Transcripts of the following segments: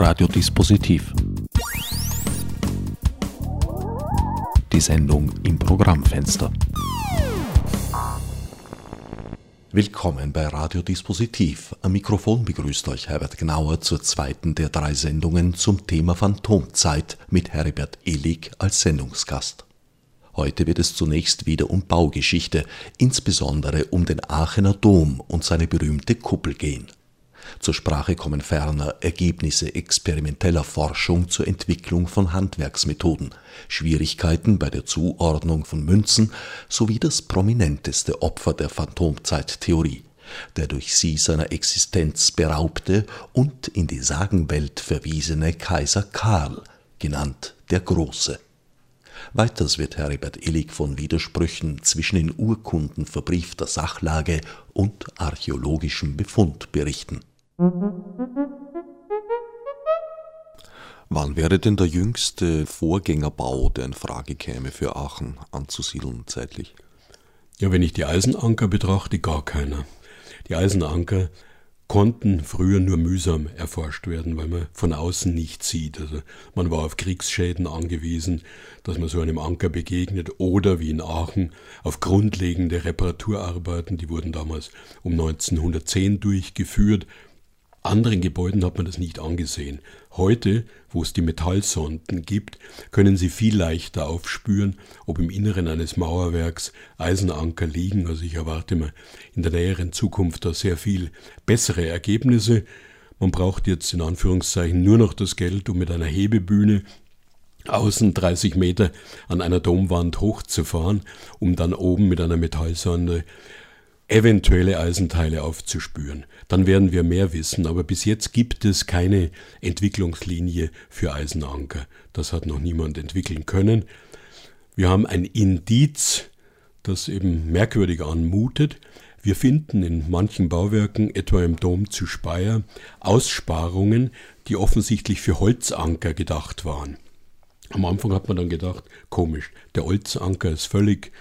Radiodispositiv. Die Sendung im Programmfenster. Willkommen bei Radiodispositiv. Am Mikrofon begrüßt euch Herbert Gnauer zur zweiten der drei Sendungen zum Thema Phantomzeit mit Herbert Illig als Sendungsgast. Heute wird es zunächst wieder um Baugeschichte, insbesondere um den Aachener Dom und seine berühmte Kuppel gehen. Zur Sprache kommen ferner Ergebnisse experimenteller Forschung zur Entwicklung von Handwerksmethoden, Schwierigkeiten bei der Zuordnung von Münzen sowie das prominenteste Opfer der Phantomzeittheorie, der durch sie seiner Existenz beraubte und in die Sagenwelt verwiesene Kaiser Karl, genannt der Große. Weiters wird Heribert Illig von Widersprüchen zwischen in Urkunden verbriefter Sachlage und archäologischem Befund berichten. Wann wäre denn der jüngste Vorgängerbau, der in Frage käme für Aachen anzusiedeln zeitlich? Ja, wenn ich die Eisenanker betrachte, gar keiner. Die Eisenanker konnten früher nur mühsam erforscht werden, weil man von außen nichts sieht. Also man war auf Kriegsschäden angewiesen, dass man so einem Anker begegnet oder wie in Aachen auf grundlegende Reparaturarbeiten, die wurden damals um 1910 durchgeführt anderen Gebäuden hat man das nicht angesehen. Heute, wo es die Metallsonden gibt, können Sie viel leichter aufspüren, ob im Inneren eines Mauerwerks Eisenanker liegen. Also ich erwarte mir in der näheren Zukunft da sehr viel bessere Ergebnisse. Man braucht jetzt in Anführungszeichen nur noch das Geld, um mit einer Hebebühne außen 30 Meter an einer Domwand hochzufahren, um dann oben mit einer Metallsonde eventuelle Eisenteile aufzuspüren. Dann werden wir mehr wissen, aber bis jetzt gibt es keine Entwicklungslinie für Eisenanker. Das hat noch niemand entwickeln können. Wir haben ein Indiz, das eben merkwürdig anmutet. Wir finden in manchen Bauwerken, etwa im Dom zu Speyer, Aussparungen, die offensichtlich für Holzanker gedacht waren. Am Anfang hat man dann gedacht, komisch, der Holzanker ist völlig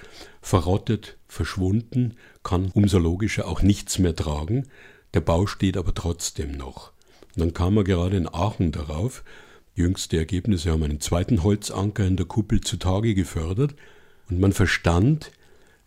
verrottet, verschwunden, kann umso logischer auch nichts mehr tragen. Der Bau steht aber trotzdem noch. Und dann kam er gerade in Aachen darauf. Jüngste Ergebnisse haben einen zweiten Holzanker in der Kuppel zutage gefördert. Und man verstand,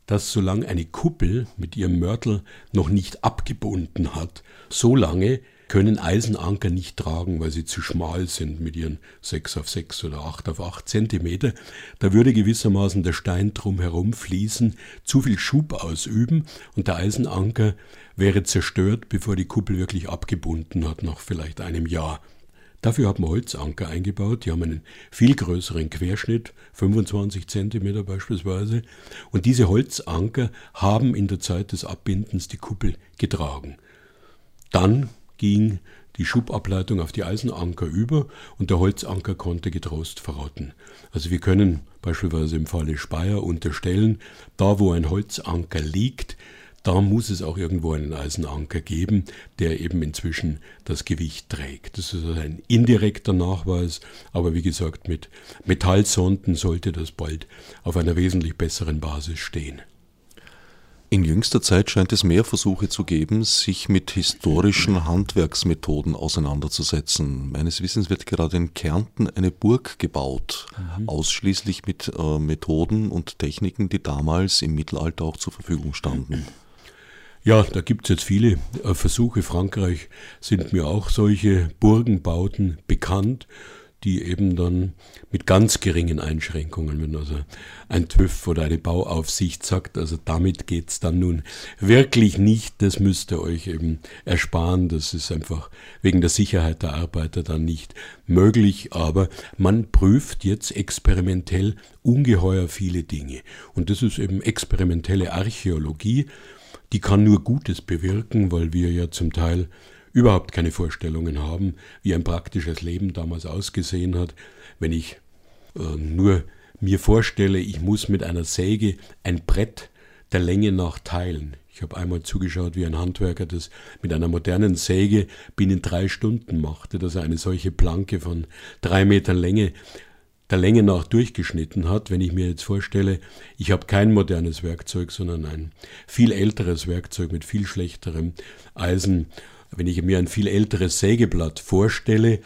dass solange eine Kuppel mit ihrem Mörtel noch nicht abgebunden hat, solange können Eisenanker nicht tragen, weil sie zu schmal sind mit ihren 6 auf 6 oder 8 auf 8 Zentimeter. Da würde gewissermaßen der Stein drumherum fließen, zu viel Schub ausüben und der Eisenanker wäre zerstört, bevor die Kuppel wirklich abgebunden hat, nach vielleicht einem Jahr. Dafür haben wir Holzanker eingebaut, die haben einen viel größeren Querschnitt, 25 Zentimeter beispielsweise, und diese Holzanker haben in der Zeit des Abbindens die Kuppel getragen. Dann ging die Schubableitung auf die Eisenanker über und der Holzanker konnte getrost verrotten. Also wir können beispielsweise im Falle Speyer unterstellen, da wo ein Holzanker liegt, da muss es auch irgendwo einen Eisenanker geben, der eben inzwischen das Gewicht trägt. Das ist also ein indirekter Nachweis, aber wie gesagt, mit Metallsonden sollte das bald auf einer wesentlich besseren Basis stehen. In jüngster Zeit scheint es mehr Versuche zu geben, sich mit historischen Handwerksmethoden auseinanderzusetzen. Meines Wissens wird gerade in Kärnten eine Burg gebaut, mhm. ausschließlich mit äh, Methoden und Techniken, die damals im Mittelalter auch zur Verfügung standen. Ja, da gibt es jetzt viele äh, Versuche. Frankreich sind mir auch solche Burgenbauten bekannt die eben dann mit ganz geringen Einschränkungen, wenn also ein TÜV oder eine Bauaufsicht sagt, also damit geht's dann nun wirklich nicht, das müsst ihr euch eben ersparen, das ist einfach wegen der Sicherheit der Arbeiter dann nicht möglich, aber man prüft jetzt experimentell ungeheuer viele Dinge. Und das ist eben experimentelle Archäologie, die kann nur Gutes bewirken, weil wir ja zum Teil überhaupt keine Vorstellungen haben, wie ein praktisches Leben damals ausgesehen hat, wenn ich äh, nur mir vorstelle, ich muss mit einer Säge ein Brett der Länge nach teilen. Ich habe einmal zugeschaut, wie ein Handwerker das mit einer modernen Säge binnen drei Stunden machte, dass er eine solche Planke von drei Metern Länge der Länge nach durchgeschnitten hat. Wenn ich mir jetzt vorstelle, ich habe kein modernes Werkzeug, sondern ein viel älteres Werkzeug mit viel schlechterem Eisen wenn ich mir ein viel älteres Sägeblatt vorstelle,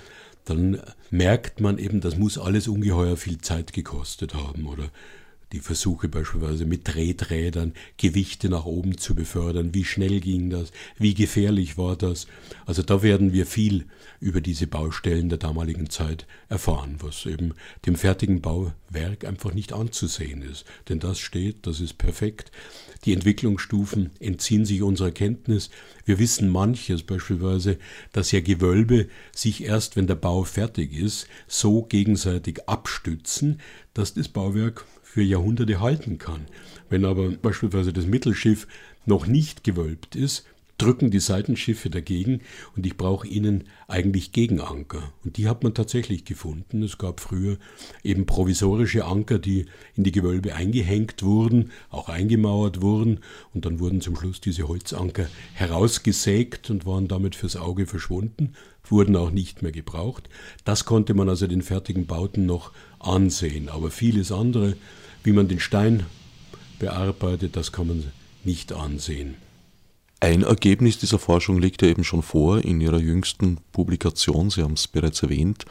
dann merkt man eben, das muss alles ungeheuer viel Zeit gekostet haben oder die Versuche beispielsweise mit Treträdern Gewichte nach oben zu befördern. Wie schnell ging das? Wie gefährlich war das? Also da werden wir viel über diese Baustellen der damaligen Zeit erfahren, was eben dem fertigen Bauwerk einfach nicht anzusehen ist. Denn das steht, das ist perfekt. Die Entwicklungsstufen entziehen sich unserer Kenntnis. Wir wissen manches, beispielsweise, dass ja Gewölbe sich erst, wenn der Bau fertig ist, so gegenseitig abstützen, dass das Bauwerk für Jahrhunderte halten kann. Wenn aber beispielsweise das Mittelschiff noch nicht gewölbt ist, drücken die Seitenschiffe dagegen und ich brauche ihnen eigentlich Gegenanker. Und die hat man tatsächlich gefunden. Es gab früher eben provisorische Anker, die in die Gewölbe eingehängt wurden, auch eingemauert wurden und dann wurden zum Schluss diese Holzanker herausgesägt und waren damit fürs Auge verschwunden, wurden auch nicht mehr gebraucht. Das konnte man also den fertigen Bauten noch ansehen, aber vieles andere wie man den Stein bearbeitet, das kann man nicht ansehen. Ein Ergebnis dieser Forschung liegt ja eben schon vor in Ihrer jüngsten Publikation, Sie haben es bereits erwähnt,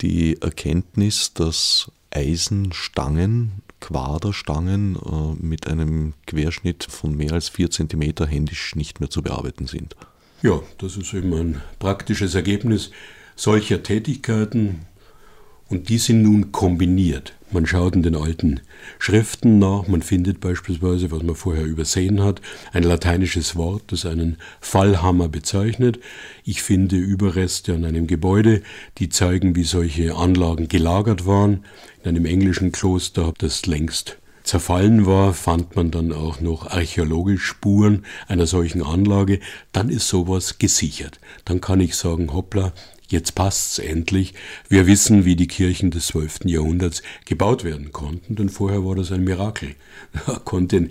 die Erkenntnis, dass Eisenstangen, Quaderstangen äh, mit einem Querschnitt von mehr als vier Zentimeter händisch nicht mehr zu bearbeiten sind. Ja, das ist eben ein praktisches Ergebnis solcher Tätigkeiten und die sind nun kombiniert. Man schaut in den alten Schriften nach, man findet beispielsweise, was man vorher übersehen hat, ein lateinisches Wort, das einen Fallhammer bezeichnet. Ich finde Überreste an einem Gebäude, die zeigen, wie solche Anlagen gelagert waren. In einem englischen Kloster, das längst zerfallen war, fand man dann auch noch archäologisch Spuren einer solchen Anlage. Dann ist sowas gesichert. Dann kann ich sagen, hoppla, Jetzt passt's endlich. Wir wissen, wie die Kirchen des 12. Jahrhunderts gebaut werden konnten, denn vorher war das ein Mirakel. Da konnte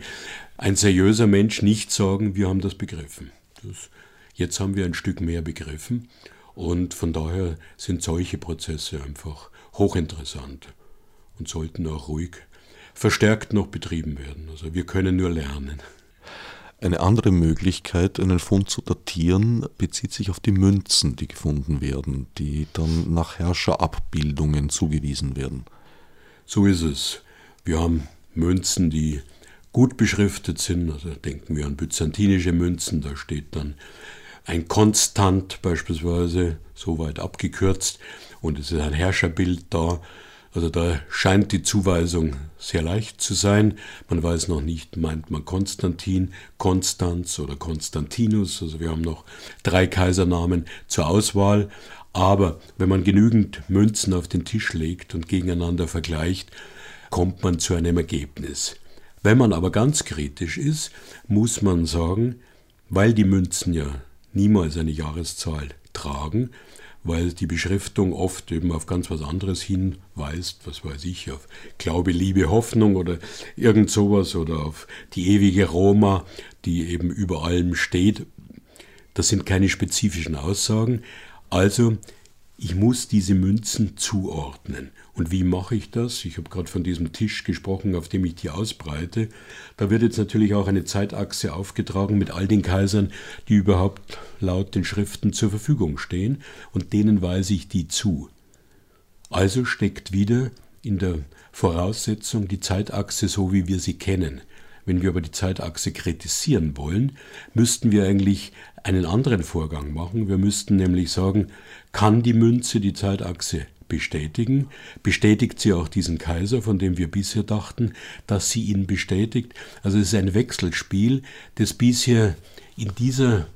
ein seriöser Mensch nicht sagen, wir haben das begriffen. Das, jetzt haben wir ein Stück mehr begriffen und von daher sind solche Prozesse einfach hochinteressant und sollten auch ruhig verstärkt noch betrieben werden. Also wir können nur lernen. Eine andere Möglichkeit, einen Fund zu datieren, bezieht sich auf die Münzen, die gefunden werden, die dann nach Herrscherabbildungen zugewiesen werden. So ist es. Wir haben Münzen, die gut beschriftet sind. Also denken wir an byzantinische Münzen, da steht dann ein Konstant beispielsweise, so weit abgekürzt, und es ist ein Herrscherbild da. Also da scheint die Zuweisung sehr leicht zu sein. Man weiß noch nicht, meint man Konstantin, Konstanz oder Konstantinus. Also wir haben noch drei Kaisernamen zur Auswahl. Aber wenn man genügend Münzen auf den Tisch legt und gegeneinander vergleicht, kommt man zu einem Ergebnis. Wenn man aber ganz kritisch ist, muss man sagen, weil die Münzen ja niemals eine Jahreszahl tragen, weil die Beschriftung oft eben auf ganz was anderes hinweist, was weiß ich, auf Glaube, Liebe, Hoffnung oder irgend sowas oder auf die ewige Roma, die eben über allem steht. Das sind keine spezifischen Aussagen. Also ich muss diese Münzen zuordnen. Und wie mache ich das? Ich habe gerade von diesem Tisch gesprochen, auf dem ich die ausbreite. Da wird jetzt natürlich auch eine Zeitachse aufgetragen mit all den Kaisern, die überhaupt laut den Schriften zur Verfügung stehen, und denen weise ich die zu. Also steckt wieder in der Voraussetzung die Zeitachse so, wie wir sie kennen. Wenn wir aber die Zeitachse kritisieren wollen, müssten wir eigentlich einen anderen Vorgang machen. Wir müssten nämlich sagen, kann die Münze die Zeitachse bestätigen? Bestätigt sie auch diesen Kaiser, von dem wir bisher dachten, dass sie ihn bestätigt? Also es ist ein Wechselspiel, das bisher in dieser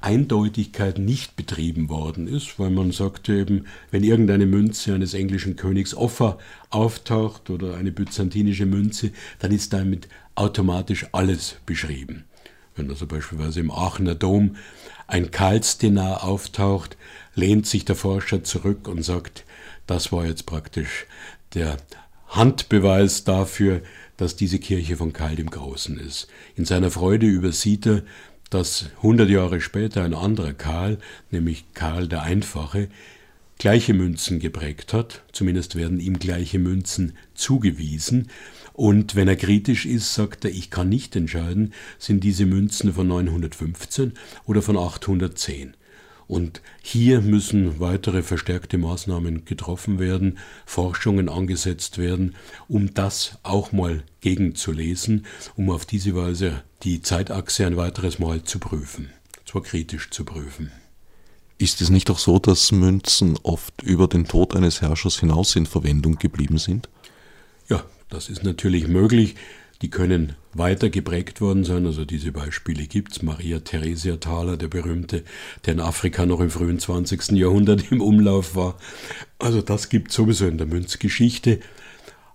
Eindeutigkeit nicht betrieben worden ist, weil man sagte eben, wenn irgendeine Münze eines englischen Königs Offa auftaucht oder eine byzantinische Münze, dann ist damit automatisch alles beschrieben. Wenn also beispielsweise im Aachener Dom ein Karlsdenar auftaucht, lehnt sich der Forscher zurück und sagt, das war jetzt praktisch der Handbeweis dafür, dass diese Kirche von Karl dem Großen ist. In seiner Freude übersieht er, dass 100 Jahre später ein anderer Karl, nämlich Karl der Einfache, gleiche Münzen geprägt hat, zumindest werden ihm gleiche Münzen zugewiesen, und wenn er kritisch ist, sagt er, ich kann nicht entscheiden, sind diese Münzen von 915 oder von 810. Und hier müssen weitere verstärkte Maßnahmen getroffen werden, Forschungen angesetzt werden, um das auch mal gegenzulesen, um auf diese Weise die Zeitachse ein weiteres Mal zu prüfen, zwar kritisch zu prüfen. Ist es nicht auch so, dass Münzen oft über den Tod eines Herrschers hinaus in Verwendung geblieben sind? Ja, das ist natürlich möglich. Die können weiter geprägt worden sein. Also diese Beispiele gibt es. Maria Theresia Thaler, der berühmte, der in Afrika noch im frühen 20. Jahrhundert im Umlauf war. Also das gibt es sowieso in der Münzgeschichte.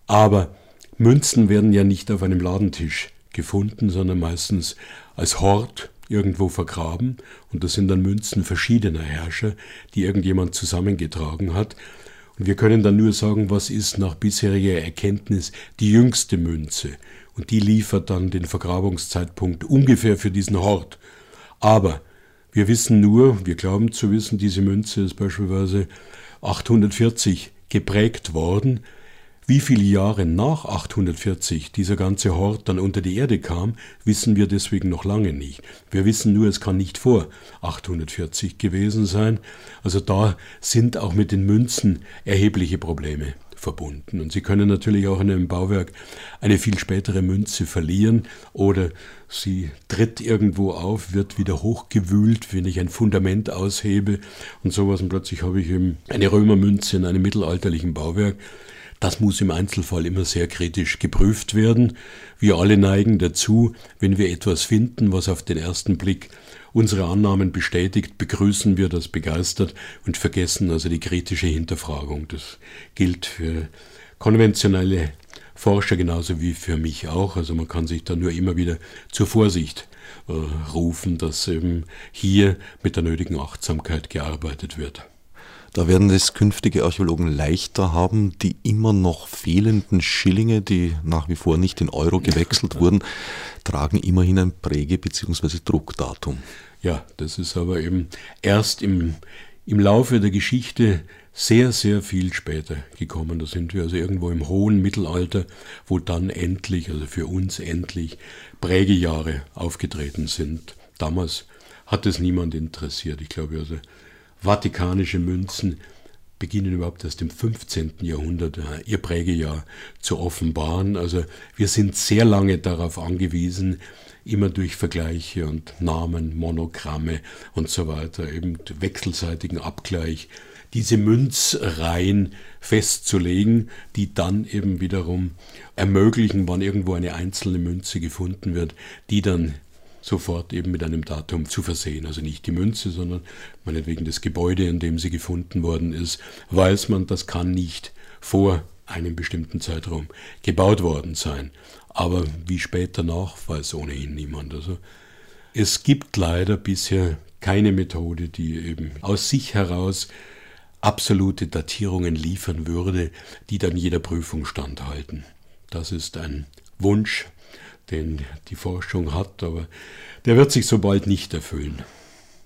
Aber Münzen werden ja nicht auf einem Ladentisch gefunden, sondern meistens als Hort irgendwo vergraben. Und das sind dann Münzen verschiedener Herrscher, die irgendjemand zusammengetragen hat. Wir können dann nur sagen, was ist nach bisheriger Erkenntnis die jüngste Münze und die liefert dann den Vergrabungszeitpunkt ungefähr für diesen Hort. Aber wir wissen nur, wir glauben zu wissen, diese Münze ist beispielsweise 840 geprägt worden. Wie viele Jahre nach 840 dieser ganze Hort dann unter die Erde kam, wissen wir deswegen noch lange nicht. Wir wissen nur, es kann nicht vor 840 gewesen sein. Also da sind auch mit den Münzen erhebliche Probleme verbunden. Und Sie können natürlich auch in einem Bauwerk eine viel spätere Münze verlieren oder sie tritt irgendwo auf, wird wieder hochgewühlt, wenn ich ein Fundament aushebe und sowas. Und plötzlich habe ich eben eine Römermünze in einem mittelalterlichen Bauwerk. Das muss im Einzelfall immer sehr kritisch geprüft werden. Wir alle neigen dazu, wenn wir etwas finden, was auf den ersten Blick unsere Annahmen bestätigt, begrüßen wir das begeistert und vergessen also die kritische Hinterfragung. Das gilt für konventionelle Forscher genauso wie für mich auch. Also man kann sich da nur immer wieder zur Vorsicht äh, rufen, dass eben hier mit der nötigen Achtsamkeit gearbeitet wird. Da werden es künftige Archäologen leichter haben, die immer noch fehlenden Schillinge, die nach wie vor nicht in Euro gewechselt wurden, tragen immerhin ein Präge- bzw. Druckdatum. Ja, das ist aber eben erst im, im Laufe der Geschichte sehr, sehr viel später gekommen. Da sind wir also irgendwo im hohen Mittelalter, wo dann endlich, also für uns endlich, Prägejahre aufgetreten sind. Damals hat es niemand interessiert. Ich glaube also, vatikanische Münzen beginnen überhaupt erst im 15. Jahrhundert äh, ihr Prägejahr zu offenbaren. Also wir sind sehr lange darauf angewiesen, immer durch Vergleiche und Namen, Monogramme und so weiter, eben wechselseitigen Abgleich, diese Münzreihen festzulegen, die dann eben wiederum ermöglichen, wann irgendwo eine einzelne Münze gefunden wird, die dann sofort eben mit einem Datum zu versehen. Also nicht die Münze, sondern meinetwegen das Gebäude, in dem sie gefunden worden ist, weiß man, das kann nicht vor einem bestimmten Zeitraum gebaut worden sein. Aber wie spät danach, weiß ohnehin niemand. Also es gibt leider bisher keine Methode, die eben aus sich heraus absolute Datierungen liefern würde, die dann jeder Prüfung standhalten. Das ist ein Wunsch, den die Forschung hat, aber der wird sich so bald nicht erfüllen.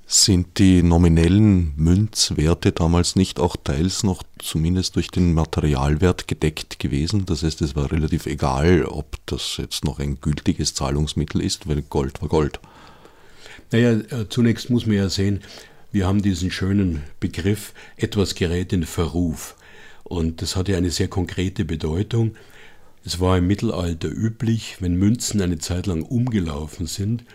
Sind die nominellen Münzwerte damals nicht auch teils noch zumindest durch den Materialwert gedeckt gewesen? Das heißt, es war relativ egal, ob das jetzt noch ein gültiges Zahlungsmittel ist, weil Gold war Gold. Naja, äh, zunächst muss man ja sehen, wir haben diesen schönen Begriff, etwas gerät in Verruf. Und das hatte eine sehr konkrete Bedeutung. Es war im Mittelalter üblich, wenn Münzen eine Zeit lang umgelaufen sind,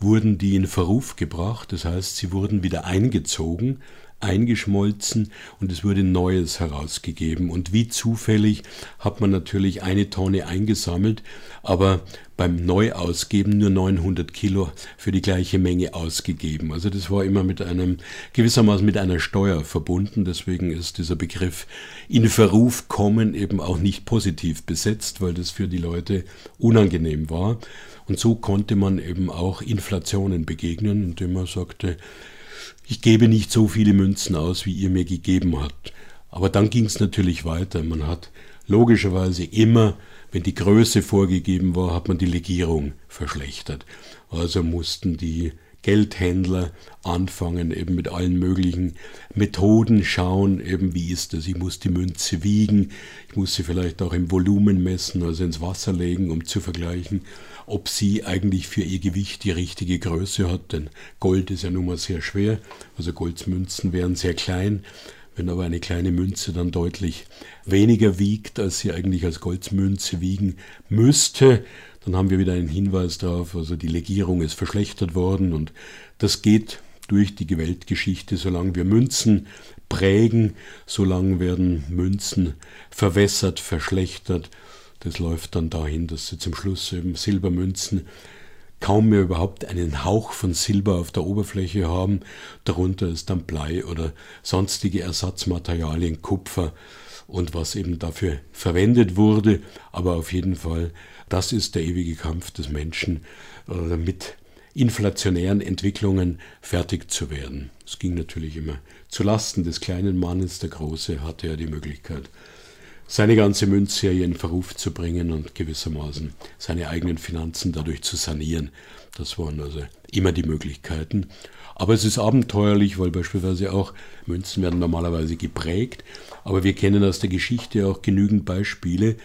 wurden die in Verruf gebracht, das heißt, sie wurden wieder eingezogen, eingeschmolzen und es wurde Neues herausgegeben. Und wie zufällig hat man natürlich eine Tonne eingesammelt, aber beim Neuausgeben nur 900 Kilo für die gleiche Menge ausgegeben. Also das war immer mit einem, gewissermaßen mit einer Steuer verbunden. Deswegen ist dieser Begriff in Verruf kommen eben auch nicht positiv besetzt, weil das für die Leute unangenehm war. Und so konnte man eben auch Inflationen begegnen, indem man sagte, ich gebe nicht so viele Münzen aus, wie ihr mir gegeben habt. Aber dann ging es natürlich weiter. Man hat logischerweise immer, wenn die Größe vorgegeben war, hat man die Legierung verschlechtert. Also mussten die Geldhändler anfangen, eben mit allen möglichen Methoden schauen, eben wie ist das, ich muss die Münze wiegen, ich muss sie vielleicht auch im Volumen messen, also ins Wasser legen, um zu vergleichen, ob sie eigentlich für ihr Gewicht die richtige Größe hat, denn Gold ist ja nun mal sehr schwer, also Goldsmünzen wären sehr klein, wenn aber eine kleine Münze dann deutlich weniger wiegt, als sie eigentlich als Goldmünze wiegen müsste, dann haben wir wieder einen Hinweis darauf, also die Legierung ist verschlechtert worden und das geht durch die Weltgeschichte, solange wir Münzen prägen, solange werden Münzen verwässert, verschlechtert. Das läuft dann dahin, dass sie zum Schluss eben Silbermünzen kaum mehr überhaupt einen Hauch von Silber auf der Oberfläche haben. Darunter ist dann Blei oder sonstige Ersatzmaterialien, Kupfer und was eben dafür verwendet wurde. Aber auf jeden Fall, das ist der ewige Kampf des Menschen, äh, mit inflationären Entwicklungen fertig zu werden. Es ging natürlich immer zu Lasten des kleinen Mannes. Der Große hatte ja die Möglichkeit, seine ganze Münzserie in Verruf zu bringen und gewissermaßen seine eigenen Finanzen dadurch zu sanieren. Das waren also immer die Möglichkeiten. Aber es ist abenteuerlich, weil beispielsweise auch Münzen werden normalerweise geprägt, aber wir kennen aus der Geschichte auch genügend Beispiele,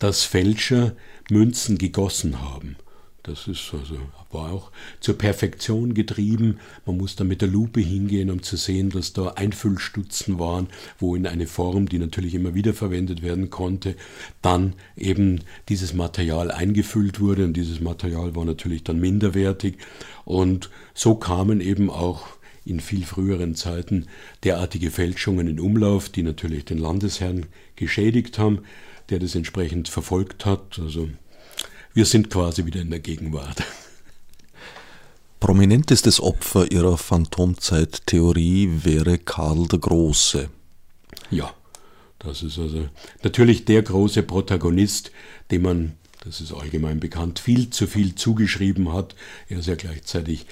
dass Fälscher Münzen gegossen haben. Das ist also, war auch zur Perfektion getrieben. Man muss da mit der Lupe hingehen, um zu sehen, dass da Einfüllstutzen waren, wo in eine Form, die natürlich immer wieder verwendet werden konnte, dann eben dieses Material eingefüllt wurde. Und dieses Material war natürlich dann minderwertig. Und so kamen eben auch in viel früheren Zeiten derartige Fälschungen in Umlauf, die natürlich den Landesherrn geschädigt haben, der das entsprechend verfolgt hat. Also wir sind quasi wieder in der Gegenwart. Prominentestes Opfer ihrer Phantomzeittheorie wäre Karl der Große. Ja, das ist also natürlich der große Protagonist, dem man, das ist allgemein bekannt, viel zu viel zugeschrieben hat. Er ist ja gleichzeitig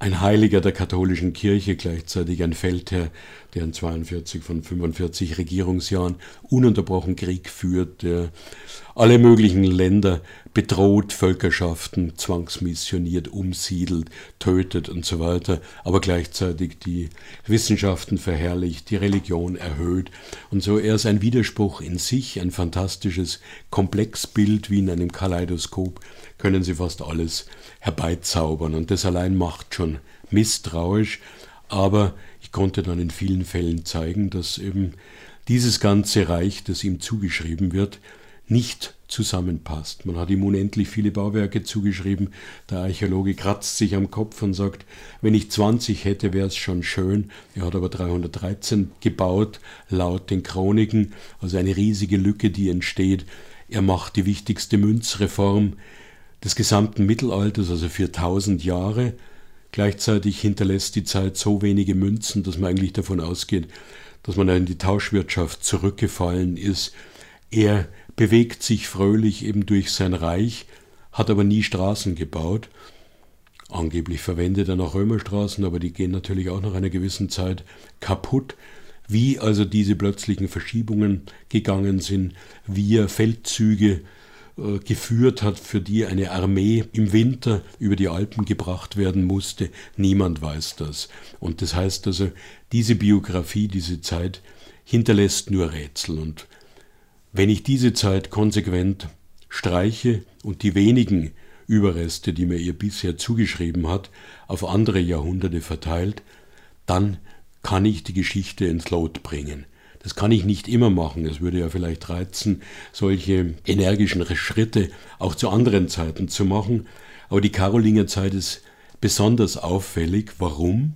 ein Heiliger der katholischen Kirche, gleichzeitig ein Feldherr, der in 42 von 45 Regierungsjahren ununterbrochen Krieg führt, der alle möglichen Länder bedroht, Völkerschaften zwangsmissioniert, umsiedelt, tötet und so weiter, aber gleichzeitig die Wissenschaften verherrlicht, die Religion erhöht. Und so er ist ein Widerspruch in sich, ein fantastisches Komplexbild wie in einem Kaleidoskop, können sie fast alles herbeizaubern. Und das allein macht schon misstrauisch. Aber ich konnte dann in vielen Fällen zeigen, dass eben dieses ganze Reich, das ihm zugeschrieben wird, nicht zusammenpasst. Man hat ihm unendlich viele Bauwerke zugeschrieben. Der Archäologe kratzt sich am Kopf und sagt, wenn ich 20 hätte, wäre es schon schön. Er hat aber 313 gebaut, laut den Chroniken, also eine riesige Lücke, die entsteht. Er macht die wichtigste Münzreform des gesamten Mittelalters, also für tausend Jahre. Gleichzeitig hinterlässt die Zeit so wenige Münzen, dass man eigentlich davon ausgeht, dass man in die Tauschwirtschaft zurückgefallen ist. Er bewegt sich fröhlich eben durch sein Reich, hat aber nie Straßen gebaut. Angeblich verwendet er noch Römerstraßen, aber die gehen natürlich auch nach einer gewissen Zeit kaputt. Wie also diese plötzlichen Verschiebungen gegangen sind, wie er Feldzüge geführt hat, für die eine Armee im Winter über die Alpen gebracht werden musste. Niemand weiß das. Und das heißt also, diese Biografie, diese Zeit hinterlässt nur Rätsel. Und wenn ich diese Zeit konsequent streiche und die wenigen Überreste, die mir ihr bisher zugeschrieben hat, auf andere Jahrhunderte verteilt, dann kann ich die Geschichte ins Lot bringen. Das kann ich nicht immer machen. Es würde ja vielleicht reizen, solche energischen Schritte auch zu anderen Zeiten zu machen. Aber die Karolingerzeit ist besonders auffällig. Warum?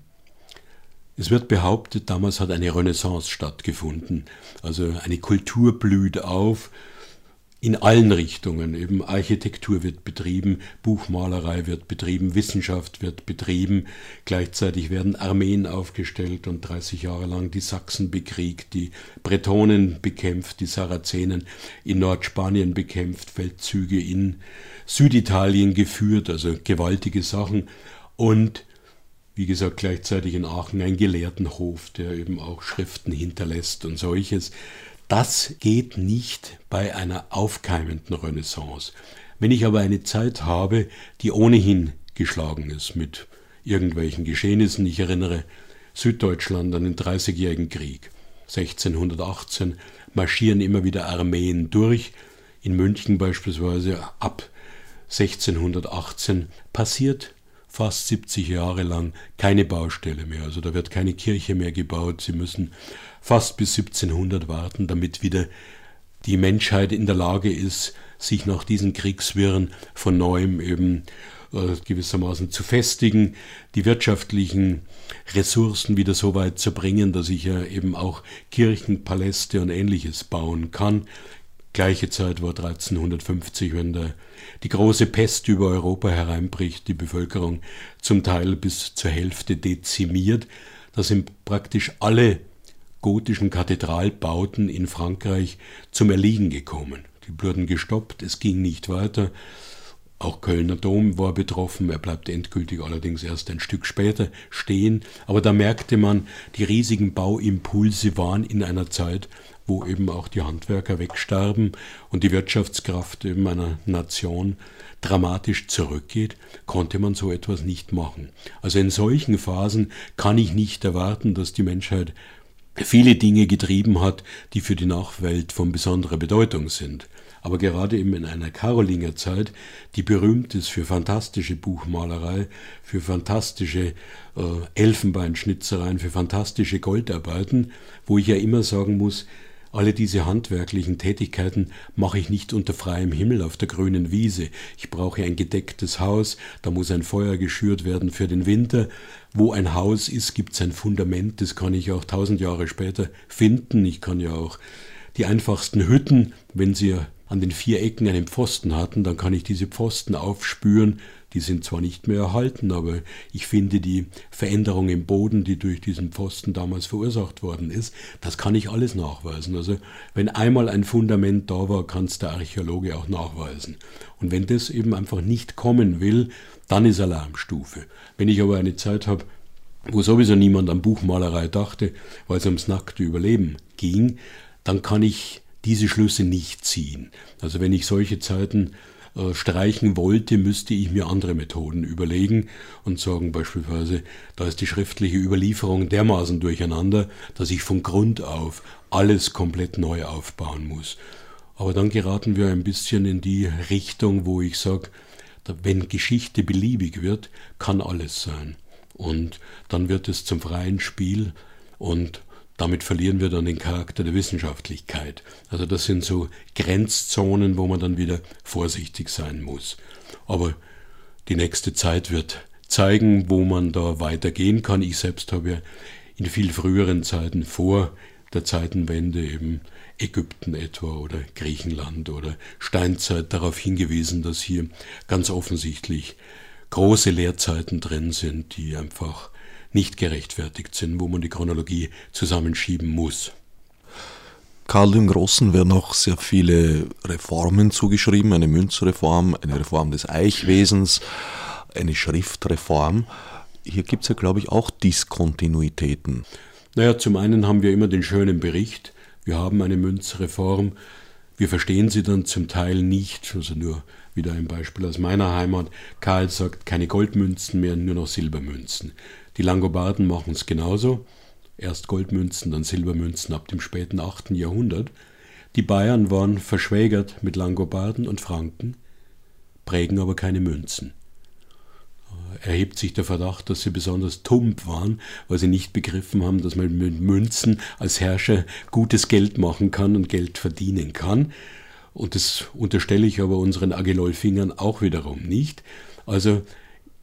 Es wird behauptet, damals hat eine Renaissance stattgefunden. Also eine Kultur blüht auf in allen Richtungen. Eben Architektur wird betrieben, Buchmalerei wird betrieben, Wissenschaft wird betrieben. Gleichzeitig werden Armeen aufgestellt und 30 Jahre lang die Sachsen bekriegt, die Bretonen bekämpft, die Sarazenen in Nordspanien bekämpft, Feldzüge in Süditalien geführt, also gewaltige Sachen. Und wie gesagt, gleichzeitig in Aachen ein Gelehrtenhof, der eben auch Schriften hinterlässt und solches. Das geht nicht bei einer aufkeimenden Renaissance. Wenn ich aber eine Zeit habe, die ohnehin geschlagen ist mit irgendwelchen Geschehnissen. Ich erinnere Süddeutschland an den Dreißigjährigen Krieg. 1618 marschieren immer wieder Armeen durch. In München beispielsweise ab 1618 passiert fast 70 Jahre lang keine Baustelle mehr. Also da wird keine Kirche mehr gebaut. Sie müssen fast bis 1700 warten, damit wieder die Menschheit in der Lage ist, sich nach diesen Kriegswirren von neuem eben äh, gewissermaßen zu festigen, die wirtschaftlichen Ressourcen wieder so weit zu bringen, dass ich ja eben auch Kirchen, Paläste und ähnliches bauen kann. Gleiche Zeit war 1350, wenn der, die große Pest über Europa hereinbricht, die Bevölkerung zum Teil bis zur Hälfte dezimiert. Da sind praktisch alle gotischen Kathedralbauten in Frankreich zum Erliegen gekommen. Die wurden gestoppt, es ging nicht weiter. Auch Kölner Dom war betroffen, er bleibt endgültig allerdings erst ein Stück später stehen. Aber da merkte man, die riesigen Bauimpulse waren in einer Zeit, wo eben auch die Handwerker wegstarben und die Wirtschaftskraft eben einer Nation dramatisch zurückgeht, konnte man so etwas nicht machen. Also in solchen Phasen kann ich nicht erwarten, dass die Menschheit viele Dinge getrieben hat, die für die Nachwelt von besonderer Bedeutung sind. Aber gerade eben in einer Karolingerzeit, die berühmt ist für fantastische Buchmalerei, für fantastische äh, Elfenbeinschnitzereien, für fantastische Goldarbeiten, wo ich ja immer sagen muss, alle diese handwerklichen Tätigkeiten mache ich nicht unter freiem Himmel auf der grünen Wiese. Ich brauche ein gedecktes Haus, da muss ein Feuer geschürt werden für den Winter. Wo ein Haus ist, gibt es ein Fundament, das kann ich auch tausend Jahre später finden. Ich kann ja auch die einfachsten Hütten, wenn sie an den vier Ecken einen Pfosten hatten, dann kann ich diese Pfosten aufspüren die sind zwar nicht mehr erhalten, aber ich finde die Veränderung im Boden, die durch diesen Pfosten damals verursacht worden ist, das kann ich alles nachweisen. Also wenn einmal ein Fundament da war, kann es der Archäologe auch nachweisen. Und wenn das eben einfach nicht kommen will, dann ist Alarmstufe. Wenn ich aber eine Zeit habe, wo sowieso niemand an Buchmalerei dachte, weil es ums nackte Überleben ging, dann kann ich diese Schlüsse nicht ziehen. Also wenn ich solche Zeiten äh, streichen wollte, müsste ich mir andere Methoden überlegen und sagen beispielsweise, da ist die schriftliche Überlieferung dermaßen durcheinander, dass ich von Grund auf alles komplett neu aufbauen muss. Aber dann geraten wir ein bisschen in die Richtung, wo ich sage, wenn Geschichte beliebig wird, kann alles sein. Und dann wird es zum freien Spiel und damit verlieren wir dann den Charakter der Wissenschaftlichkeit. Also das sind so Grenzzonen, wo man dann wieder vorsichtig sein muss. Aber die nächste Zeit wird zeigen, wo man da weitergehen kann. Ich selbst habe ja in viel früheren Zeiten vor der Zeitenwende eben Ägypten etwa oder Griechenland oder Steinzeit darauf hingewiesen, dass hier ganz offensichtlich große Leerzeiten drin sind, die einfach nicht gerechtfertigt sind, wo man die Chronologie zusammenschieben muss. Karl dem Großen werden auch sehr viele Reformen zugeschrieben, eine Münzreform, eine Reform des Eichwesens, eine Schriftreform. Hier gibt es ja, glaube ich, auch Diskontinuitäten. Naja, zum einen haben wir immer den schönen Bericht, wir haben eine Münzreform, wir verstehen sie dann zum Teil nicht, also nur wieder ein Beispiel aus meiner Heimat. Karl sagt, keine Goldmünzen mehr, nur noch Silbermünzen. Die Langobarden machen es genauso. Erst Goldmünzen, dann Silbermünzen ab dem späten 8. Jahrhundert. Die Bayern waren verschwägert mit Langobarden und Franken, prägen aber keine Münzen. Erhebt sich der Verdacht, dass sie besonders tump waren, weil sie nicht begriffen haben, dass man mit Münzen als Herrscher gutes Geld machen kann und Geld verdienen kann. Und das unterstelle ich aber unseren Agilolfingern auch wiederum nicht. Also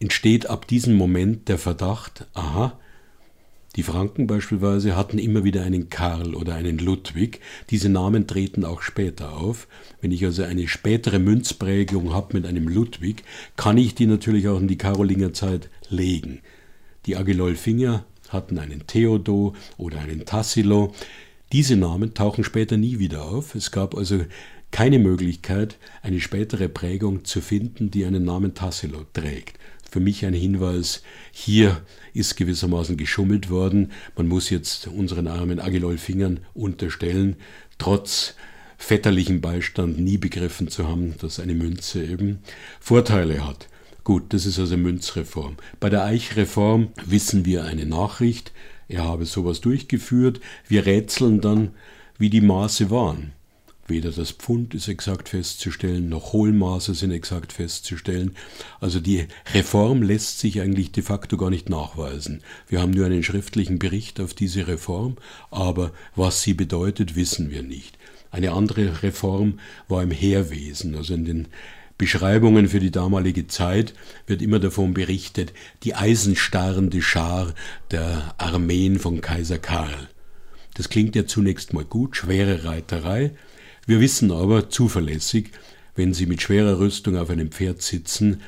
entsteht ab diesem Moment der Verdacht, aha, die Franken beispielsweise hatten immer wieder einen Karl oder einen Ludwig. Diese Namen treten auch später auf. Wenn ich also eine spätere Münzprägung habe mit einem Ludwig, kann ich die natürlich auch in die Karolingerzeit legen. Die Agilolfinger hatten einen Theodo oder einen Tassilo. Diese Namen tauchen später nie wieder auf. Es gab also keine Möglichkeit, eine spätere Prägung zu finden, die einen Namen Tassilo trägt für mich ein Hinweis, hier ist gewissermaßen geschummelt worden. Man muss jetzt unseren armen Agilolfingern unterstellen, trotz väterlichem Beistand nie begriffen zu haben, dass eine Münze eben Vorteile hat. Gut, das ist also Münzreform. Bei der Eichreform wissen wir eine Nachricht, er habe sowas durchgeführt, wir rätseln dann, wie die Maße waren. Weder das Pfund ist exakt festzustellen, noch Hohlmaße sind exakt festzustellen. Also die Reform lässt sich eigentlich de facto gar nicht nachweisen. Wir haben nur einen schriftlichen Bericht auf diese Reform, aber was sie bedeutet, wissen wir nicht. Eine andere Reform war im Heerwesen, also in den Beschreibungen für die damalige Zeit wird immer davon berichtet, die eisenstarrende Schar der Armeen von Kaiser Karl. Das klingt ja zunächst mal gut, schwere Reiterei, wir wissen aber zuverlässig, wenn Sie mit schwerer Rüstung auf einem Pferd sitzen,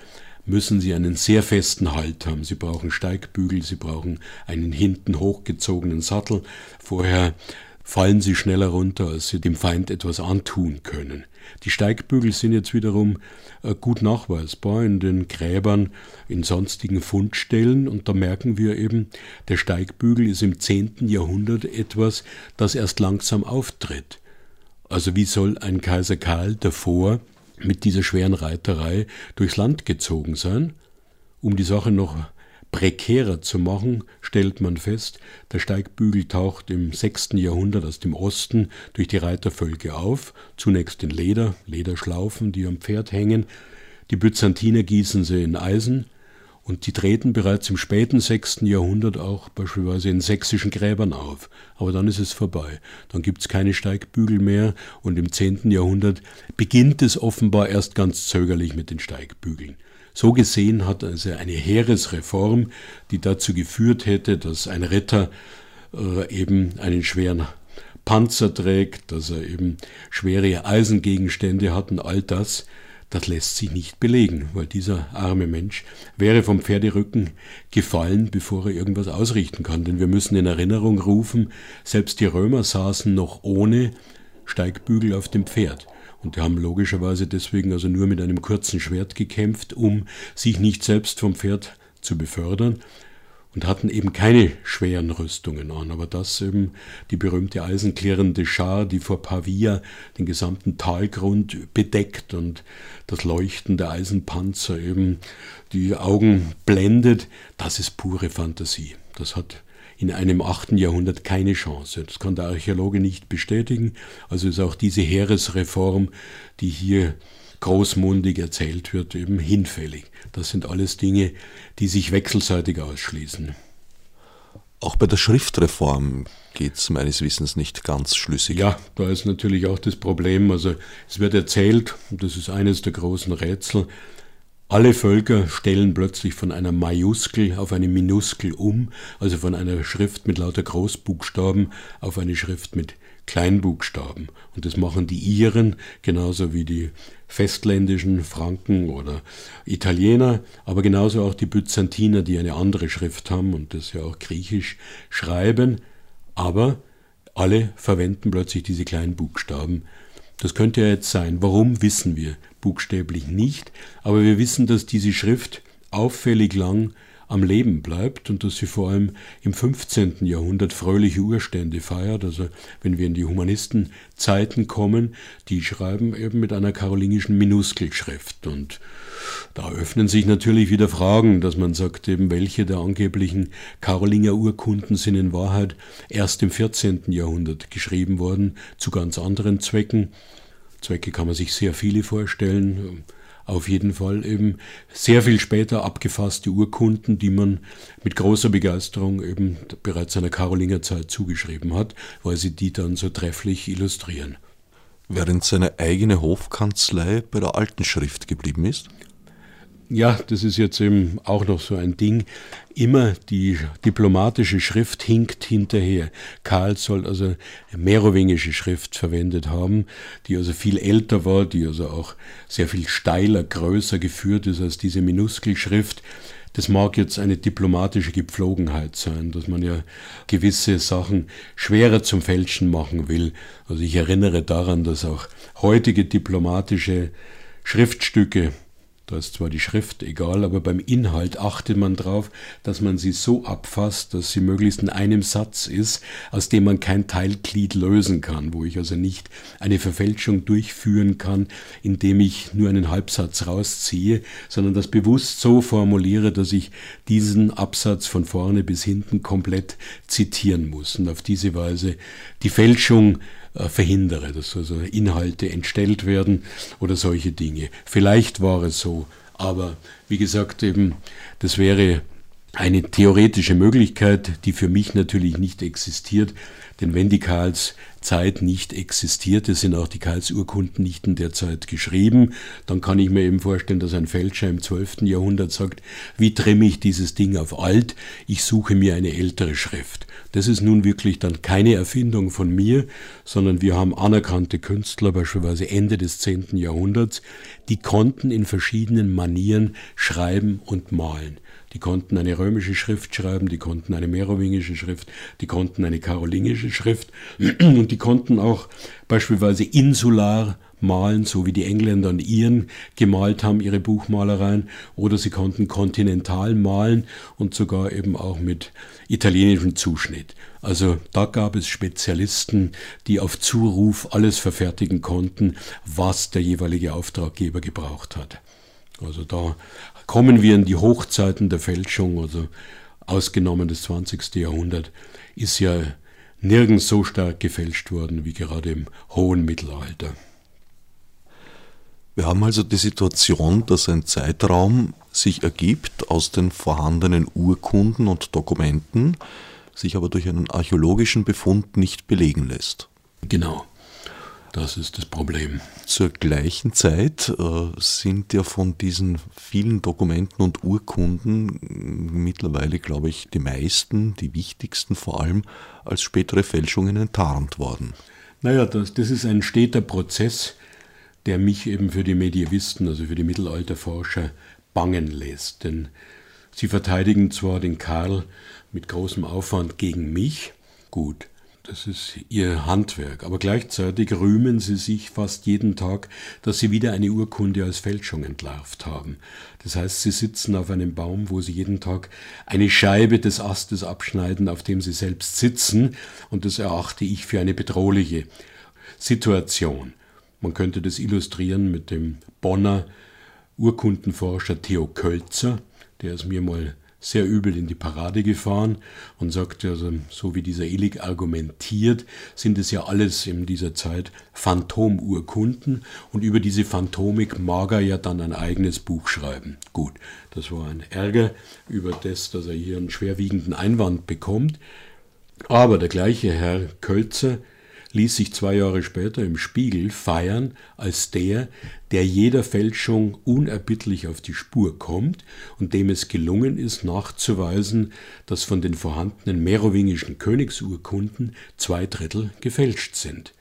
müssen Sie einen sehr festen Halt haben. Sie brauchen Steigbügel, Sie brauchen einen hinten hochgezogenen Sattel. Vorher fallen Sie schneller runter, als Sie dem Feind etwas antun können. Die Steigbügel sind jetzt wiederum äh, gut nachweisbar in den Gräbern, in sonstigen Fundstellen und da merken wir eben, der Steigbügel ist im 10. Jahrhundert etwas, das erst langsam auftritt. Also wie soll ein Kaiser Karl davor mit dieser schweren Reiterei durchs Land gezogen sein? Um die Sache noch prekärer zu machen, stellt man fest, der Steigbügel taucht im 6. Jahrhundert aus dem Osten durch die Reitervölker auf, zunächst in Leder, Lederschlaufen, die am Pferd hängen, die Byzantiner gießen sie in Eisen, und die treten bereits im späten 6. Jahrhundert auch beispielsweise in sächsischen Gräbern auf. Aber dann ist es vorbei. Dann gibt es keine Steigbügel mehr und im 10. Jahrhundert beginnt es offenbar erst ganz zögerlich mit den Steigbügeln. So gesehen hat also eine Heeresreform, die dazu geführt hätte, dass ein Ritter äh, eben einen schweren Panzer trägt, dass er eben schwere Eisengegenstände hat und all das das lässt sich nicht belegen, weil dieser arme Mensch wäre vom Pferderücken gefallen, bevor er irgendwas ausrichten kann. Denn wir müssen in Erinnerung rufen, selbst die Römer saßen noch ohne Steigbügel auf dem Pferd. Und die haben logischerweise deswegen also nur mit einem kurzen Schwert gekämpft, um sich nicht selbst vom Pferd zu befördern und hatten eben keine schweren Rüstungen an. Aber das eben die berühmte eisenklirrende Schar, die vor Pavia den gesamten Talgrund bedeckt und das Leuchten der Eisenpanzer eben die Augen blendet, das ist pure Fantasie. Das hat in einem 8. Jahrhundert keine Chance. Das kann der Archäologe nicht bestätigen. Also ist auch diese Heeresreform, die hier großmundig erzählt wird, eben hinfällig. Das sind alles Dinge, die sich wechselseitig ausschließen. Auch bei der Schriftreform geht es meines Wissens nicht ganz schlüssig. Ja, da ist natürlich auch das Problem, also es wird erzählt, und das ist eines der großen Rätsel, alle Völker stellen plötzlich von einer Majuskel auf eine Minuskel um, also von einer Schrift mit lauter Großbuchstaben auf eine Schrift mit Kleinbuchstaben. Und das machen die Iren genauso wie die festländischen Franken oder Italiener, aber genauso auch die Byzantiner, die eine andere Schrift haben und das ja auch griechisch schreiben. Aber alle verwenden plötzlich diese kleinen Buchstaben. Das könnte ja jetzt sein. Warum wissen wir buchstäblich nicht, aber wir wissen, dass diese Schrift auffällig lang am Leben bleibt und dass sie vor allem im 15. Jahrhundert fröhliche Urstände feiert. Also wenn wir in die Humanistenzeiten kommen, die schreiben eben mit einer karolingischen Minuskelschrift. Und da öffnen sich natürlich wieder Fragen, dass man sagt, eben welche der angeblichen Karolinger Urkunden sind in Wahrheit erst im 14. Jahrhundert geschrieben worden, zu ganz anderen Zwecken. Zwecke kann man sich sehr viele vorstellen auf jeden Fall eben sehr viel später abgefasste Urkunden, die man mit großer Begeisterung eben bereits einer Karolingerzeit zugeschrieben hat, weil sie die dann so trefflich illustrieren. Während seine eigene Hofkanzlei bei der alten Schrift geblieben ist? Ja, das ist jetzt eben auch noch so ein Ding. Immer die diplomatische Schrift hinkt hinterher. Karl soll also merowingische Schrift verwendet haben, die also viel älter war, die also auch sehr viel steiler, größer geführt ist als diese Minuskelschrift. Das mag jetzt eine diplomatische Gepflogenheit sein, dass man ja gewisse Sachen schwerer zum Fälschen machen will. Also ich erinnere daran, dass auch heutige diplomatische Schriftstücke Da ist zwar die Schrift egal, aber beim Inhalt achtet man darauf, dass man sie so abfasst, dass sie möglichst in einem Satz ist, aus dem man kein Teilglied lösen kann, wo ich also nicht eine Verfälschung durchführen kann, indem ich nur einen Halbsatz rausziehe, sondern das bewusst so formuliere, dass ich diesen Absatz von vorne bis hinten komplett zitieren muss. Und auf diese Weise die Fälschung äh, verhindere, dass also Inhalte entstellt werden oder solche Dinge. Vielleicht war es so, aber wie gesagt, eben, das wäre eine theoretische Möglichkeit, die für mich natürlich nicht existiert, denn wenn die Karls Zeit nicht existierte, sind auch die Karlsurkunden nicht in der Zeit geschrieben, dann kann ich mir eben vorstellen, dass ein Fälscher im 12. Jahrhundert sagt, wie trimme ich dieses Ding auf alt, ich suche mir eine ältere Schrift. Das ist nun wirklich dann keine Erfindung von mir, sondern wir haben anerkannte Künstler, beispielsweise Ende des 10. Jahrhunderts, die konnten in verschiedenen Manieren schreiben und malen. Die konnten eine römische Schrift schreiben, die konnten eine merowingische Schrift, die konnten eine karolingische Schrift und die konnten auch beispielsweise insular malen, so wie die Engländer und Iren gemalt haben, ihre Buchmalereien, oder sie konnten kontinental malen und sogar eben auch mit italienischem Zuschnitt. Also da gab es Spezialisten, die auf Zuruf alles verfertigen konnten, was der jeweilige Auftraggeber gebraucht hat. Also da kommen wir in die Hochzeiten der Fälschung, also ausgenommen das 20. Jahrhundert, ist ja nirgends so stark gefälscht worden wie gerade im hohen Mittelalter. Wir haben also die Situation, dass ein Zeitraum sich ergibt aus den vorhandenen Urkunden und Dokumenten, sich aber durch einen archäologischen Befund nicht belegen lässt. Genau. Das ist das Problem. Zur gleichen Zeit äh, sind ja von diesen vielen Dokumenten und Urkunden mittlerweile, glaube ich, die meisten, die wichtigsten vor allem, als spätere Fälschungen enttarnt worden. Naja, das, das ist ein steter Prozess, der mich eben für die Medievisten, also für die Mittelalterforscher, bangen lässt. Denn sie verteidigen zwar den Karl mit großem Aufwand gegen mich, gut, das ist ihr Handwerk. Aber gleichzeitig rühmen sie sich fast jeden Tag, dass sie wieder eine Urkunde als Fälschung entlarvt haben. Das heißt, sie sitzen auf einem Baum, wo sie jeden Tag eine Scheibe des Astes abschneiden, auf dem sie selbst sitzen. Und das erachte ich für eine bedrohliche Situation. Man könnte das illustrieren mit dem Bonner Urkundenforscher Theo Kölzer, der es mir mal sehr übel in die Parade gefahren und sagte, also, so wie dieser Illig argumentiert, sind es ja alles in dieser Zeit Phantomurkunden und über diese Phantomik mag er ja dann ein eigenes Buch schreiben. Gut, das war ein Ärger über das, dass er hier einen schwerwiegenden Einwand bekommt. Aber der gleiche Herr Kölzer ließ sich zwei Jahre später im Spiegel feiern als der, der jeder Fälschung unerbittlich auf die Spur kommt und dem es gelungen ist, nachzuweisen, dass von den vorhandenen merowingischen Königsurkunden zwei Drittel gefälscht sind.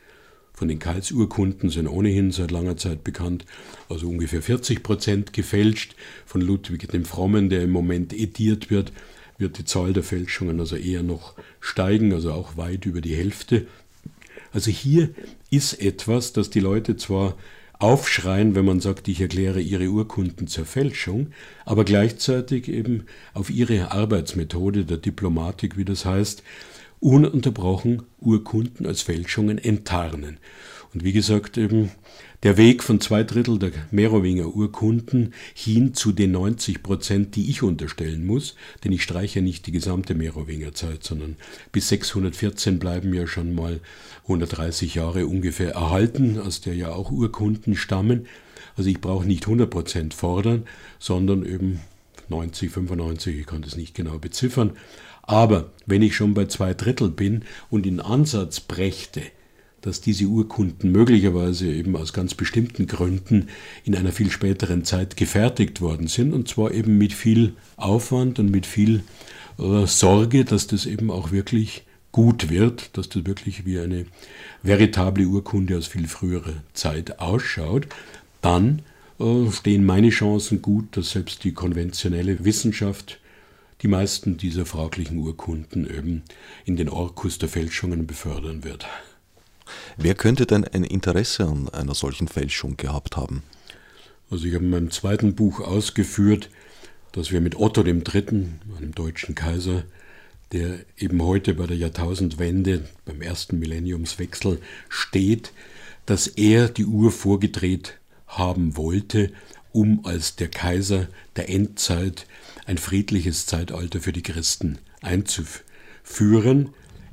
Von den Karlsurkunden sind ohnehin seit langer Zeit bekannt, also ungefähr 40 Prozent gefälscht. Von Ludwig dem Frommen, der im Moment ediert wird, wird die Zahl der Fälschungen also eher noch steigen, also auch weit über die Hälfte. Also hier ist etwas, das die Leute zwar aufschreien, wenn man sagt, ich erkläre ihre Urkunden zur Fälschung, aber gleichzeitig eben auf ihre Arbeitsmethode der Diplomatik, wie das heißt, ununterbrochen Urkunden als Fälschungen enttarnen. Und wie gesagt, eben der Weg von zwei Drittel der Merowinger Urkunden hin zu den 90 Prozent, die ich unterstellen muss, denn ich streiche nicht die gesamte Merowinger Zeit, sondern bis 614 bleiben ja schon mal 130 Jahre ungefähr erhalten, aus der ja auch Urkunden stammen. Also ich brauche nicht 100 Prozent fordern, sondern eben 90, 95, ich kann das nicht genau beziffern. Aber wenn ich schon bei zwei Drittel bin und in Ansatz brächte, dass diese Urkunden möglicherweise eben aus ganz bestimmten Gründen in einer viel späteren Zeit gefertigt worden sind und zwar eben mit viel Aufwand und mit viel äh, Sorge, dass das eben auch wirklich gut wird, dass das wirklich wie eine veritable Urkunde aus viel früherer Zeit ausschaut, dann äh, stehen meine Chancen gut, dass selbst die konventionelle Wissenschaft die meisten dieser fraglichen Urkunden eben in den Orkus der Fälschungen befördern wird. Wer könnte denn ein Interesse an einer solchen Fälschung gehabt haben? Also ich habe in meinem zweiten Buch ausgeführt, dass wir mit Otto III., einem deutschen Kaiser, der eben heute bei der Jahrtausendwende, beim ersten Millenniumswechsel steht, dass er die Uhr vorgedreht haben wollte, um als der Kaiser der Endzeit ein friedliches Zeitalter für die Christen einzuführen.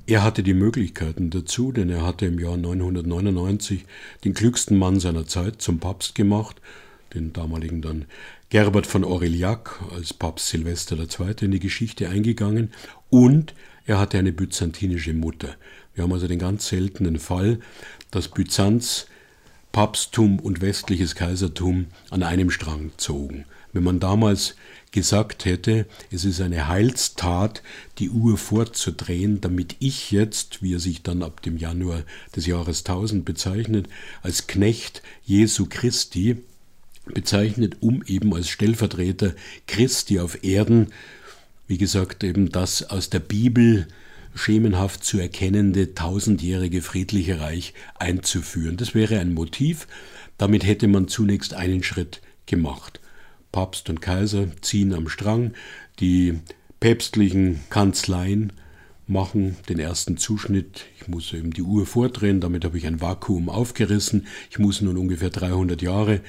Er hatte die Möglichkeiten dazu, denn er hatte im Jahr 999 den klügsten Mann seiner Zeit zum Papst gemacht, den damaligen dann Gerbert von Aurillac als Papst Silvester II. in die Geschichte eingegangen und er hatte eine byzantinische Mutter. Wir haben also den ganz seltenen Fall, dass Byzanz Papsttum und westliches Kaisertum an einem Strang zogen. Wenn man damals gesagt hätte, es ist eine Heilstat, die Uhr vorzudrehen, damit ich jetzt, wie er sich dann ab dem Januar des Jahres 1000 bezeichnet, als Knecht Jesu Christi bezeichnet, um eben als Stellvertreter Christi auf Erden, wie gesagt, eben das aus der Bibel schemenhaft zu erkennende tausendjährige friedliche Reich einzuführen. Das wäre ein Motiv, damit hätte man zunächst einen Schritt gemacht. Papst und Kaiser ziehen am Strang, die päpstlichen Kanzleien machen den ersten Zuschnitt. Ich muss eben die Uhr vordrehen, damit habe ich ein Vakuum aufgerissen. Ich muss nun ungefähr 300 Jahre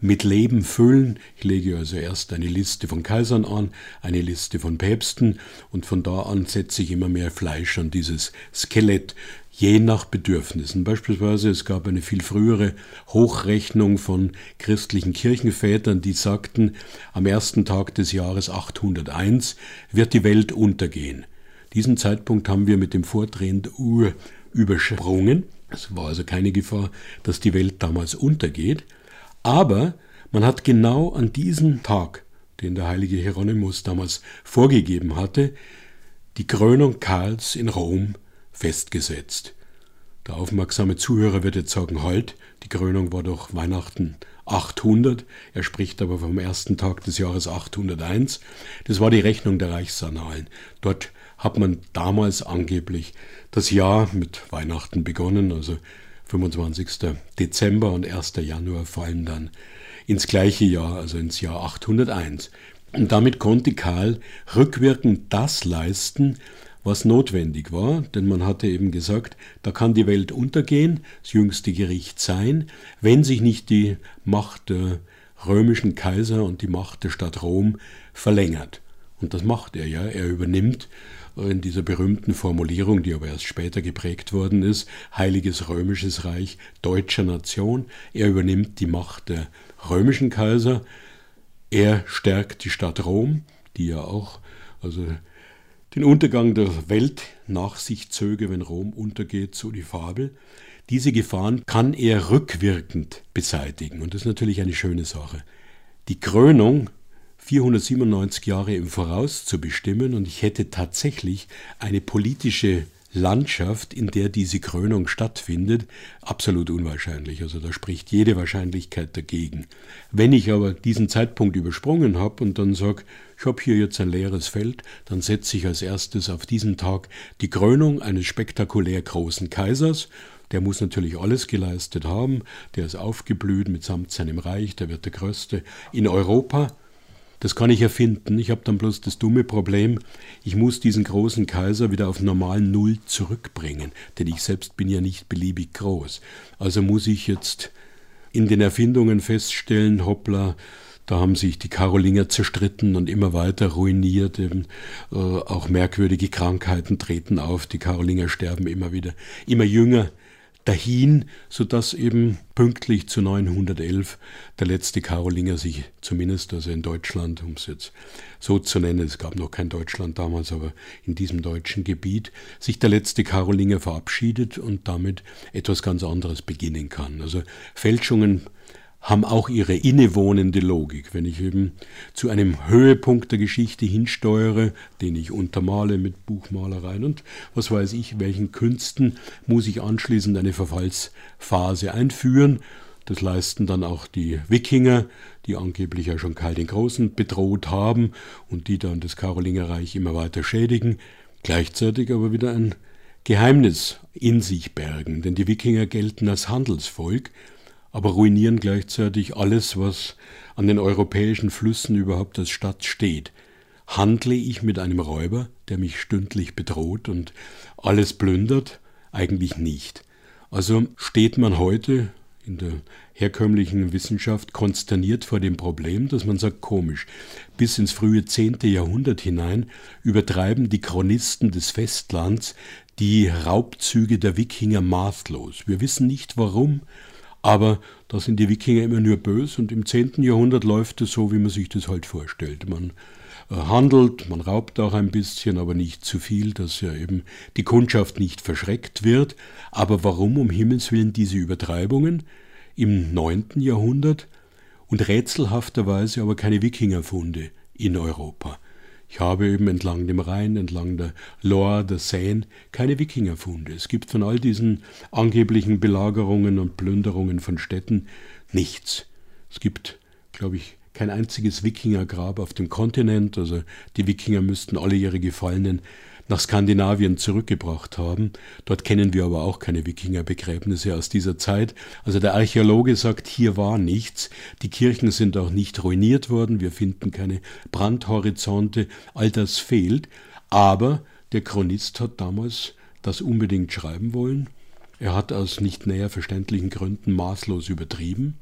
mit Leben füllen. Ich lege also erst eine Liste von Kaisern an, eine Liste von Päpsten und von da an setze ich immer mehr Fleisch an dieses Skelett, je nach Bedürfnissen. Beispielsweise es gab eine viel frühere Hochrechnung von christlichen Kirchenvätern, die sagten, am ersten Tag des Jahres 801 wird die Welt untergehen. Diesen Zeitpunkt haben wir mit dem Vordrehen der Uhr übersprungen. Es war also keine Gefahr, dass die Welt damals untergeht. Aber man hat genau an diesem Tag, den der heilige Hieronymus damals vorgegeben hatte, die Krönung Karls in Rom festgesetzt. Der aufmerksame Zuhörer wird jetzt sagen, halt, die Krönung war doch Weihnachten 800, er spricht aber vom ersten Tag des Jahres 801. Das war die Rechnung der Reichsannalen. Dort hat man damals angeblich das Jahr mit Weihnachten begonnen, also 25. Dezember und 1. Januar fallen dann ins gleiche Jahr, also ins Jahr 801. Und damit konnte Karl rückwirkend das leisten, was notwendig war, denn man hatte eben gesagt, da kann die Welt untergehen, das jüngste Gericht sein, wenn sich nicht die Macht der römischen Kaiser und die Macht der Stadt Rom verlängert. Und das macht er ja, er übernimmt in dieser berühmten Formulierung, die aber erst später geprägt worden ist, Heiliges Römisches Reich deutscher Nation. Er übernimmt die Macht der römischen Kaiser. Er stärkt die Stadt Rom, die ja auch also den Untergang der Welt nach sich zöge, wenn Rom untergeht, so die Fabel. Diese Gefahren kann er rückwirkend beseitigen und das ist natürlich eine schöne Sache. Die Krönung 497 Jahre im Voraus zu bestimmen und ich hätte tatsächlich eine politische Landschaft, in der diese Krönung stattfindet, absolut unwahrscheinlich. Also da spricht jede Wahrscheinlichkeit dagegen. Wenn ich aber diesen Zeitpunkt übersprungen habe und dann sage, ich habe hier jetzt ein leeres Feld, dann setze ich als erstes auf diesen Tag die Krönung eines spektakulär großen Kaisers. Der muss natürlich alles geleistet haben, der ist aufgeblüht mitsamt seinem Reich, der wird der größte in Europa. Das kann ich erfinden. Ich habe dann bloß das dumme Problem, ich muss diesen großen Kaiser wieder auf normalen Null zurückbringen, denn ich selbst bin ja nicht beliebig groß. Also muss ich jetzt in den Erfindungen feststellen, hoppla, da haben sich die Karolinger zerstritten und immer weiter ruiniert. Eben, äh, auch merkwürdige Krankheiten treten auf. Die Karolinger sterben immer wieder, immer jünger dahin, sodass eben pünktlich zu 911 der letzte Karolinger sich zumindest, also in Deutschland, um es jetzt so zu nennen, es gab noch kein Deutschland damals, aber in diesem deutschen Gebiet, sich der letzte Karolinger verabschiedet und damit etwas ganz anderes beginnen kann. Also Fälschungen haben auch ihre innewohnende Logik. Wenn ich eben zu einem Höhepunkt der Geschichte hinsteuere, den ich untermale mit Buchmalereien und was weiß ich, welchen Künsten, muss ich anschließend eine Verfallsphase einführen. Das leisten dann auch die Wikinger, die angeblich ja schon Karl den Großen bedroht haben und die dann das Karolingerreich immer weiter schädigen, gleichzeitig aber wieder ein Geheimnis in sich bergen, denn die Wikinger gelten als Handelsvolk, aber ruinieren gleichzeitig alles, was an den europäischen Flüssen überhaupt als Stadt steht. Handle ich mit einem Räuber, der mich stündlich bedroht und alles plündert? Eigentlich nicht. Also steht man heute in der herkömmlichen Wissenschaft konsterniert vor dem Problem, dass man sagt, komisch, bis ins frühe 10. Jahrhundert hinein übertreiben die Chronisten des Festlands die Raubzüge der Wikinger maßlos. Wir wissen nicht warum, aber da sind die Wikinger immer nur böse und im 10. Jahrhundert läuft es so, wie man sich das halt vorstellt. Man äh, handelt, man raubt auch ein bisschen, aber nicht zu viel, dass ja eben die Kundschaft nicht verschreckt wird. Aber warum um Himmels willen diese Übertreibungen im 9. Jahrhundert und rätselhafterweise aber keine Wikingerfunde in Europa? Ich habe eben entlang dem Rhein, entlang der Loire, der Seine keine Wikingerfunde. Es gibt von all diesen angeblichen Belagerungen und Plünderungen von Städten nichts. Es gibt, glaube ich, kein einziges Wikingergrab auf dem Kontinent. Also die Wikinger müssten alle ihre Gefallenen nach Skandinavien zurückgebracht haben. Dort kennen wir aber auch keine Wikingerbegräbnisse aus dieser Zeit. Also der Archäologe sagt, hier war nichts. Die Kirchen sind auch nicht ruiniert worden. Wir finden keine Brandhorizonte. All das fehlt. Aber der Chronist hat damals das unbedingt schreiben wollen. Er hat aus nicht näher verständlichen Gründen maßlos übertrieben.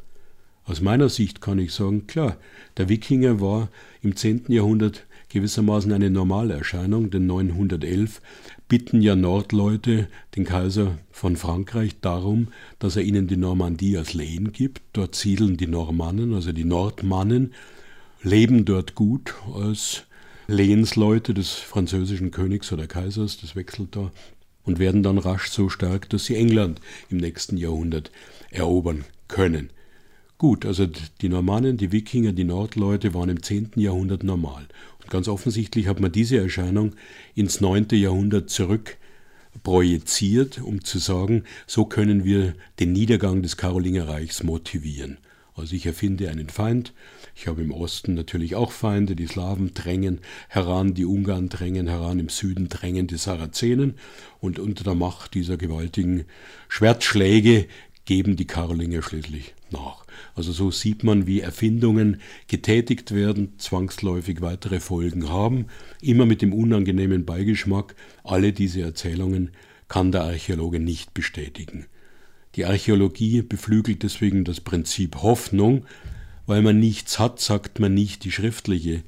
Aus meiner Sicht kann ich sagen, klar, der Wikinger war im 10. Jahrhundert gewissermaßen eine Normalerscheinung, denn 911 bitten ja Nordleute den Kaiser von Frankreich darum, dass er ihnen die Normandie als Lehen gibt. Dort siedeln die Normannen, also die Nordmannen, leben dort gut als Lehensleute des französischen Königs oder Kaisers, das wechselt da, und werden dann rasch so stark, dass sie England im nächsten Jahrhundert erobern können. Gut, also die Normannen, die Wikinger, die Nordleute waren im 10. Jahrhundert normal. Ganz offensichtlich hat man diese Erscheinung ins 9. Jahrhundert zurück projiziert, um zu sagen, so können wir den Niedergang des Karolingerreichs motivieren. Also ich erfinde einen Feind, ich habe im Osten natürlich auch Feinde, die Slawen drängen heran, die Ungarn drängen heran, im Süden drängen die Sarazenen und unter der Macht dieser gewaltigen Schwertschläge geben die Karolinger schließlich nach. Also so sieht man, wie Erfindungen getätigt werden, zwangsläufig weitere Folgen haben, immer mit dem unangenehmen Beigeschmack, alle diese Erzählungen kann der Archäologe nicht bestätigen. Die Archäologie beflügelt deswegen das Prinzip Hoffnung, weil man nichts hat, sagt man nicht die schriftliche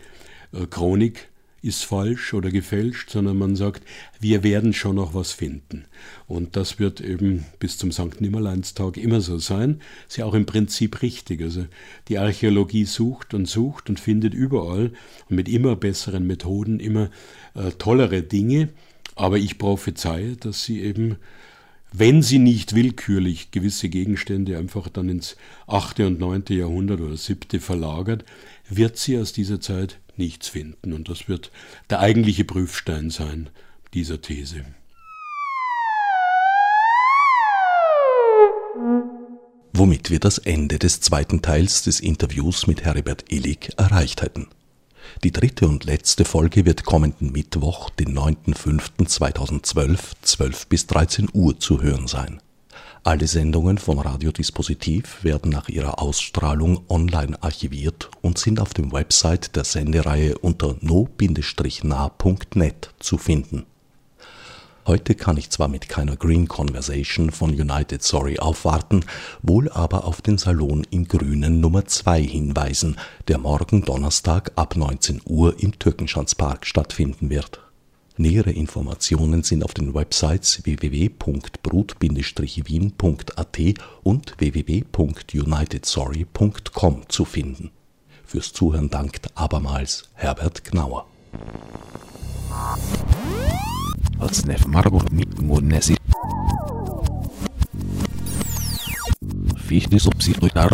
äh, Chronik, ist falsch oder gefälscht, sondern man sagt, wir werden schon noch was finden. Und das wird eben bis zum St. Nimmerleinstag immer so sein. Ist ja auch im Prinzip richtig. Also die Archäologie sucht und sucht und findet überall und mit immer besseren Methoden immer äh, tollere Dinge. Aber ich prophezeie, dass sie eben wenn sie nicht willkürlich gewisse Gegenstände einfach dann ins 8. und 9. Jahrhundert oder 7. verlagert, wird sie aus dieser Zeit nichts finden. Und das wird der eigentliche Prüfstein sein dieser These. Womit wir das Ende des zweiten Teils des Interviews mit Heribert Illig erreicht hätten. Die dritte und letzte Folge wird kommenden Mittwoch, den 9.05.2012, 12 bis 13 Uhr zu hören sein. Alle Sendungen von Radiodispositiv werden nach ihrer Ausstrahlung online archiviert und sind auf dem Website der Sendereihe unter no-nah.net zu finden. Heute kann ich zwar mit keiner Green Conversation von United Sorry aufwarten, wohl aber auf den Salon im Grünen Nummer 2 hinweisen, der morgen Donnerstag ab 19 Uhr im Türkenschanzpark stattfinden wird Nähere Informationen sind auf den Websites www.brut-wien.at und www.unitedsorry.com zu finden. Fürs Zuhören dankt abermals Herbert Gnauer. Fichte subsidiar